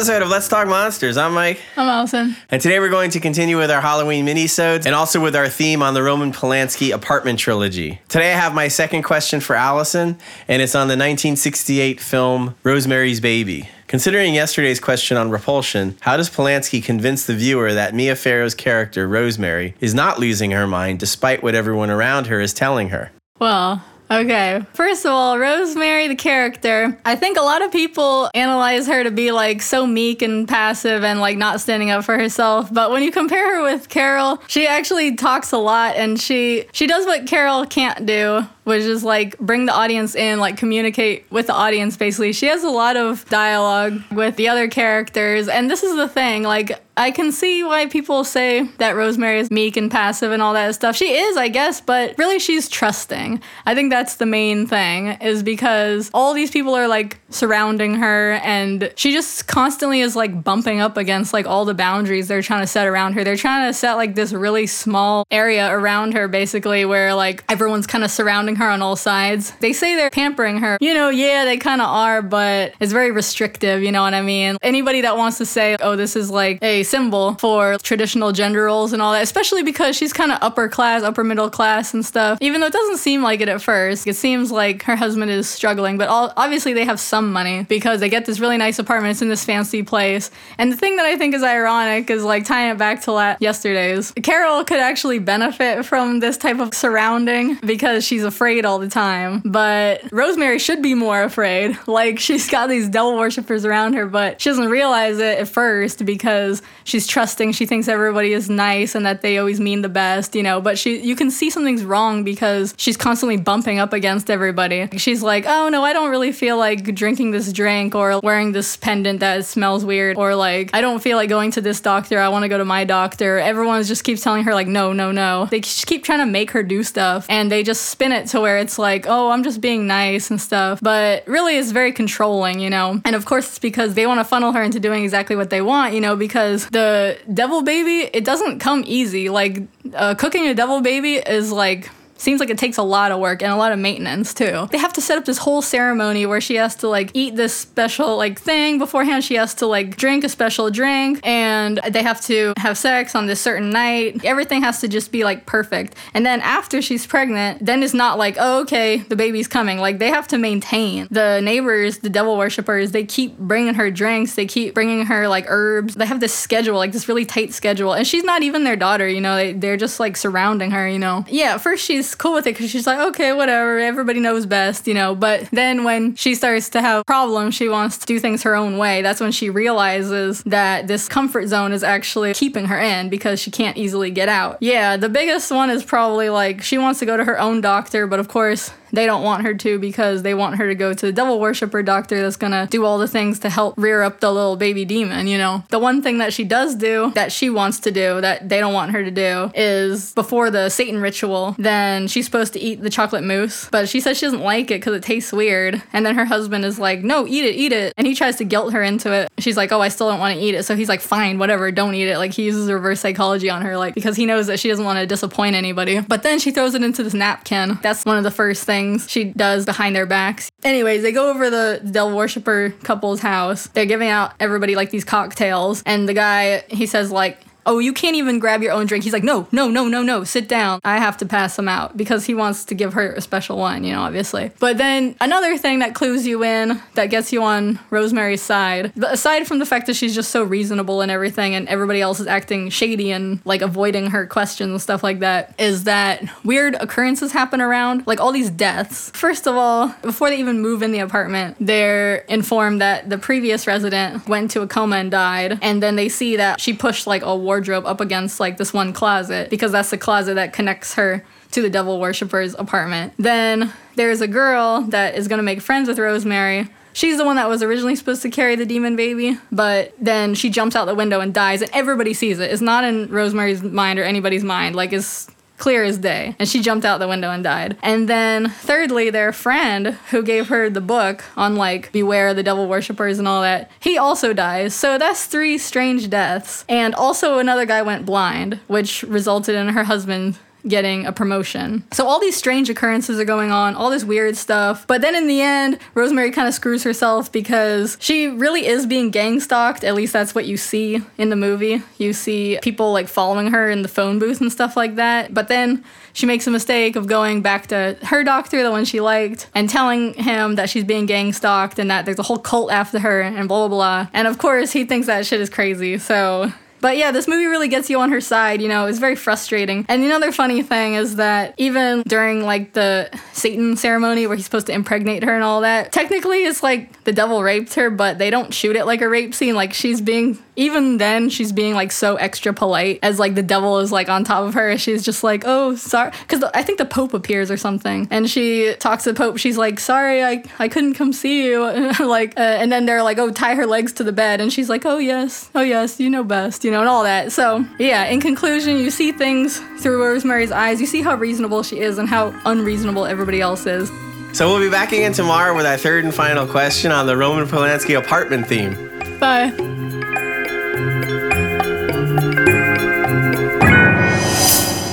episode of Let's Talk Monsters. I'm Mike. I'm Allison. And today we're going to continue with our Halloween minisodes and also with our theme on the Roman Polanski apartment trilogy. Today I have my second question for Allison, and it's on the 1968 film Rosemary's Baby. Considering yesterday's question on repulsion, how does Polanski convince the viewer that Mia Farrow's character, Rosemary, is not losing her mind despite what everyone around her is telling her? Well, Okay. First of all, Rosemary, the character, I think a lot of people analyze her to be like so meek and passive and like not standing up for herself. But when you compare her with Carol, she actually talks a lot and she she does what Carol can't do, which is like bring the audience in, like communicate with the audience basically. She has a lot of dialogue with the other characters. And this is the thing, like I can see why people say that Rosemary is meek and passive and all that stuff. She is, I guess, but really she's trusting. I think that's the main thing, is because all these people are like surrounding her and she just constantly is like bumping up against like all the boundaries they're trying to set around her. They're trying to set like this really small area around her basically where like everyone's kind of surrounding her on all sides. They say they're pampering her. You know, yeah, they kind of are, but it's very restrictive, you know what I mean? Anybody that wants to say, "Oh, this is like a symbol for traditional gender roles and all that, especially because she's kind of upper class, upper middle class and stuff. Even though it doesn't seem like it at first, it seems like her husband is struggling, but all, obviously they have some money because they get this really nice apartment. It's in this fancy place. And the thing that I think is ironic is like tying it back to la- yesterday's. Carol could actually benefit from this type of surrounding because she's afraid all the time. But Rosemary should be more afraid. Like she's got these devil worshippers around her, but she doesn't realize it at first because she's trusting. She thinks everybody is nice and that they always mean the best, you know. But she, you can see something's wrong because she's constantly bumping up against everybody. She's like, oh no, I don't really feel like drinking this drink or wearing this pendant that smells weird or like I don't feel like going to this doctor. I want to go to my doctor. Everyone just keeps telling her like, no, no, no. They just keep trying to make her do stuff and they just spin it to where it's like, oh, I'm just being nice and stuff. But really, it's very controlling, you know. And of course, it's because they want to funnel her into doing exactly what they want, you know, because the devil baby, it doesn't come easy. Like uh, cooking a devil baby is like seems like it takes a lot of work and a lot of maintenance too. They have to set up this whole ceremony where she has to like eat this special like thing beforehand. She has to like drink a special drink and they have to have sex on this certain night. Everything has to just be like perfect. And then after she's pregnant, then it's not like, oh, okay, the baby's coming. Like they have to maintain. The neighbors, the devil worshippers, they keep bringing her drinks. They keep bringing her like herbs. They have this schedule, like this really tight schedule. And she's not even their daughter, you know, they, they're just like surrounding her, you know. Yeah, first she's cool with it because she's like, okay, whatever, everybody knows best, you know. But then when she starts to have problems, she wants to do things her own way. That's when she realizes that this comfort zone is actually keeping her in because she can't easily get out. Yeah, the biggest one is probably like she wants to go to her own doctor, but of course, they don't want her to because they want her to go to the devil worshiper doctor that's gonna do all the things to help rear up the little baby demon, you know? The one thing that she does do that she wants to do that they don't want her to do is before the Satan ritual, then she's supposed to eat the chocolate mousse, but she says she doesn't like it because it tastes weird. And then her husband is like, no, eat it, eat it. And he tries to guilt her into it. She's like, oh, I still don't want to eat it. So he's like, fine, whatever, don't eat it. Like he uses reverse psychology on her, like because he knows that she doesn't want to disappoint anybody. But then she throws it into this napkin. That's one of the first things she does behind their backs. Anyways, they go over the devil worshiper couple's house. They're giving out everybody like these cocktails, and the guy he says like oh, you can't even grab your own drink. He's like, no, no, no, no, no, sit down. I have to pass him out because he wants to give her a special one, you know, obviously. But then another thing that clues you in that gets you on Rosemary's side, aside from the fact that she's just so reasonable and everything and everybody else is acting shady and like avoiding her questions and stuff like that, is that weird occurrences happen around, like all these deaths. First of all, before they even move in the apartment, they're informed that the previous resident went to a coma and died. And then they see that she pushed like a wardrobe up against like this one closet because that's the closet that connects her to the devil worshipper's apartment. Then there's a girl that is gonna make friends with Rosemary. She's the one that was originally supposed to carry the demon baby, but then she jumps out the window and dies, and everybody sees it. It's not in Rosemary's mind or anybody's mind. Like, it's clear as day. And she jumped out the window and died. And then, thirdly, their friend who gave her the book on like beware the devil worshippers and all that, he also dies. So that's three strange deaths. And also, another guy went blind, which resulted in her husband getting a promotion. So all these strange occurrences are going on, all this weird stuff. But then in the end, Rosemary kind of screws herself because she really is being gang stalked. At least that's what you see in the movie. You see people like following her in the phone booth and stuff like that. But then she makes a mistake of going back to her doctor, the one she liked, and telling him that she's being gang stalked and that there's a whole cult after her and blah, blah, blah. And of course, he thinks that shit is crazy. So but yeah, this movie really gets you on her side, you know, it's very frustrating. And another funny thing is that even during like the Satan ceremony where he's supposed to impregnate her and all that, technically it's like the devil raped her, but they don't shoot it like a rape scene. Like she's being, even then, she's being like so extra polite as like the devil is like on top of her. She's just like, oh, sorry. Cause I think the Pope appears or something. And she talks to the Pope. She's like, sorry, I, I couldn't come see you. like, uh, and then they're like, oh, tie her legs to the bed. And she's like, oh, yes, oh, yes, you know best. You you know, and all that. So, yeah, in conclusion, you see things through Rosemary's eyes. You see how reasonable she is and how unreasonable everybody else is. So, we'll be back again tomorrow with our third and final question on the Roman Polanski apartment theme. Bye.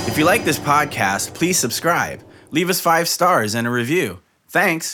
If you like this podcast, please subscribe. Leave us five stars and a review. Thanks.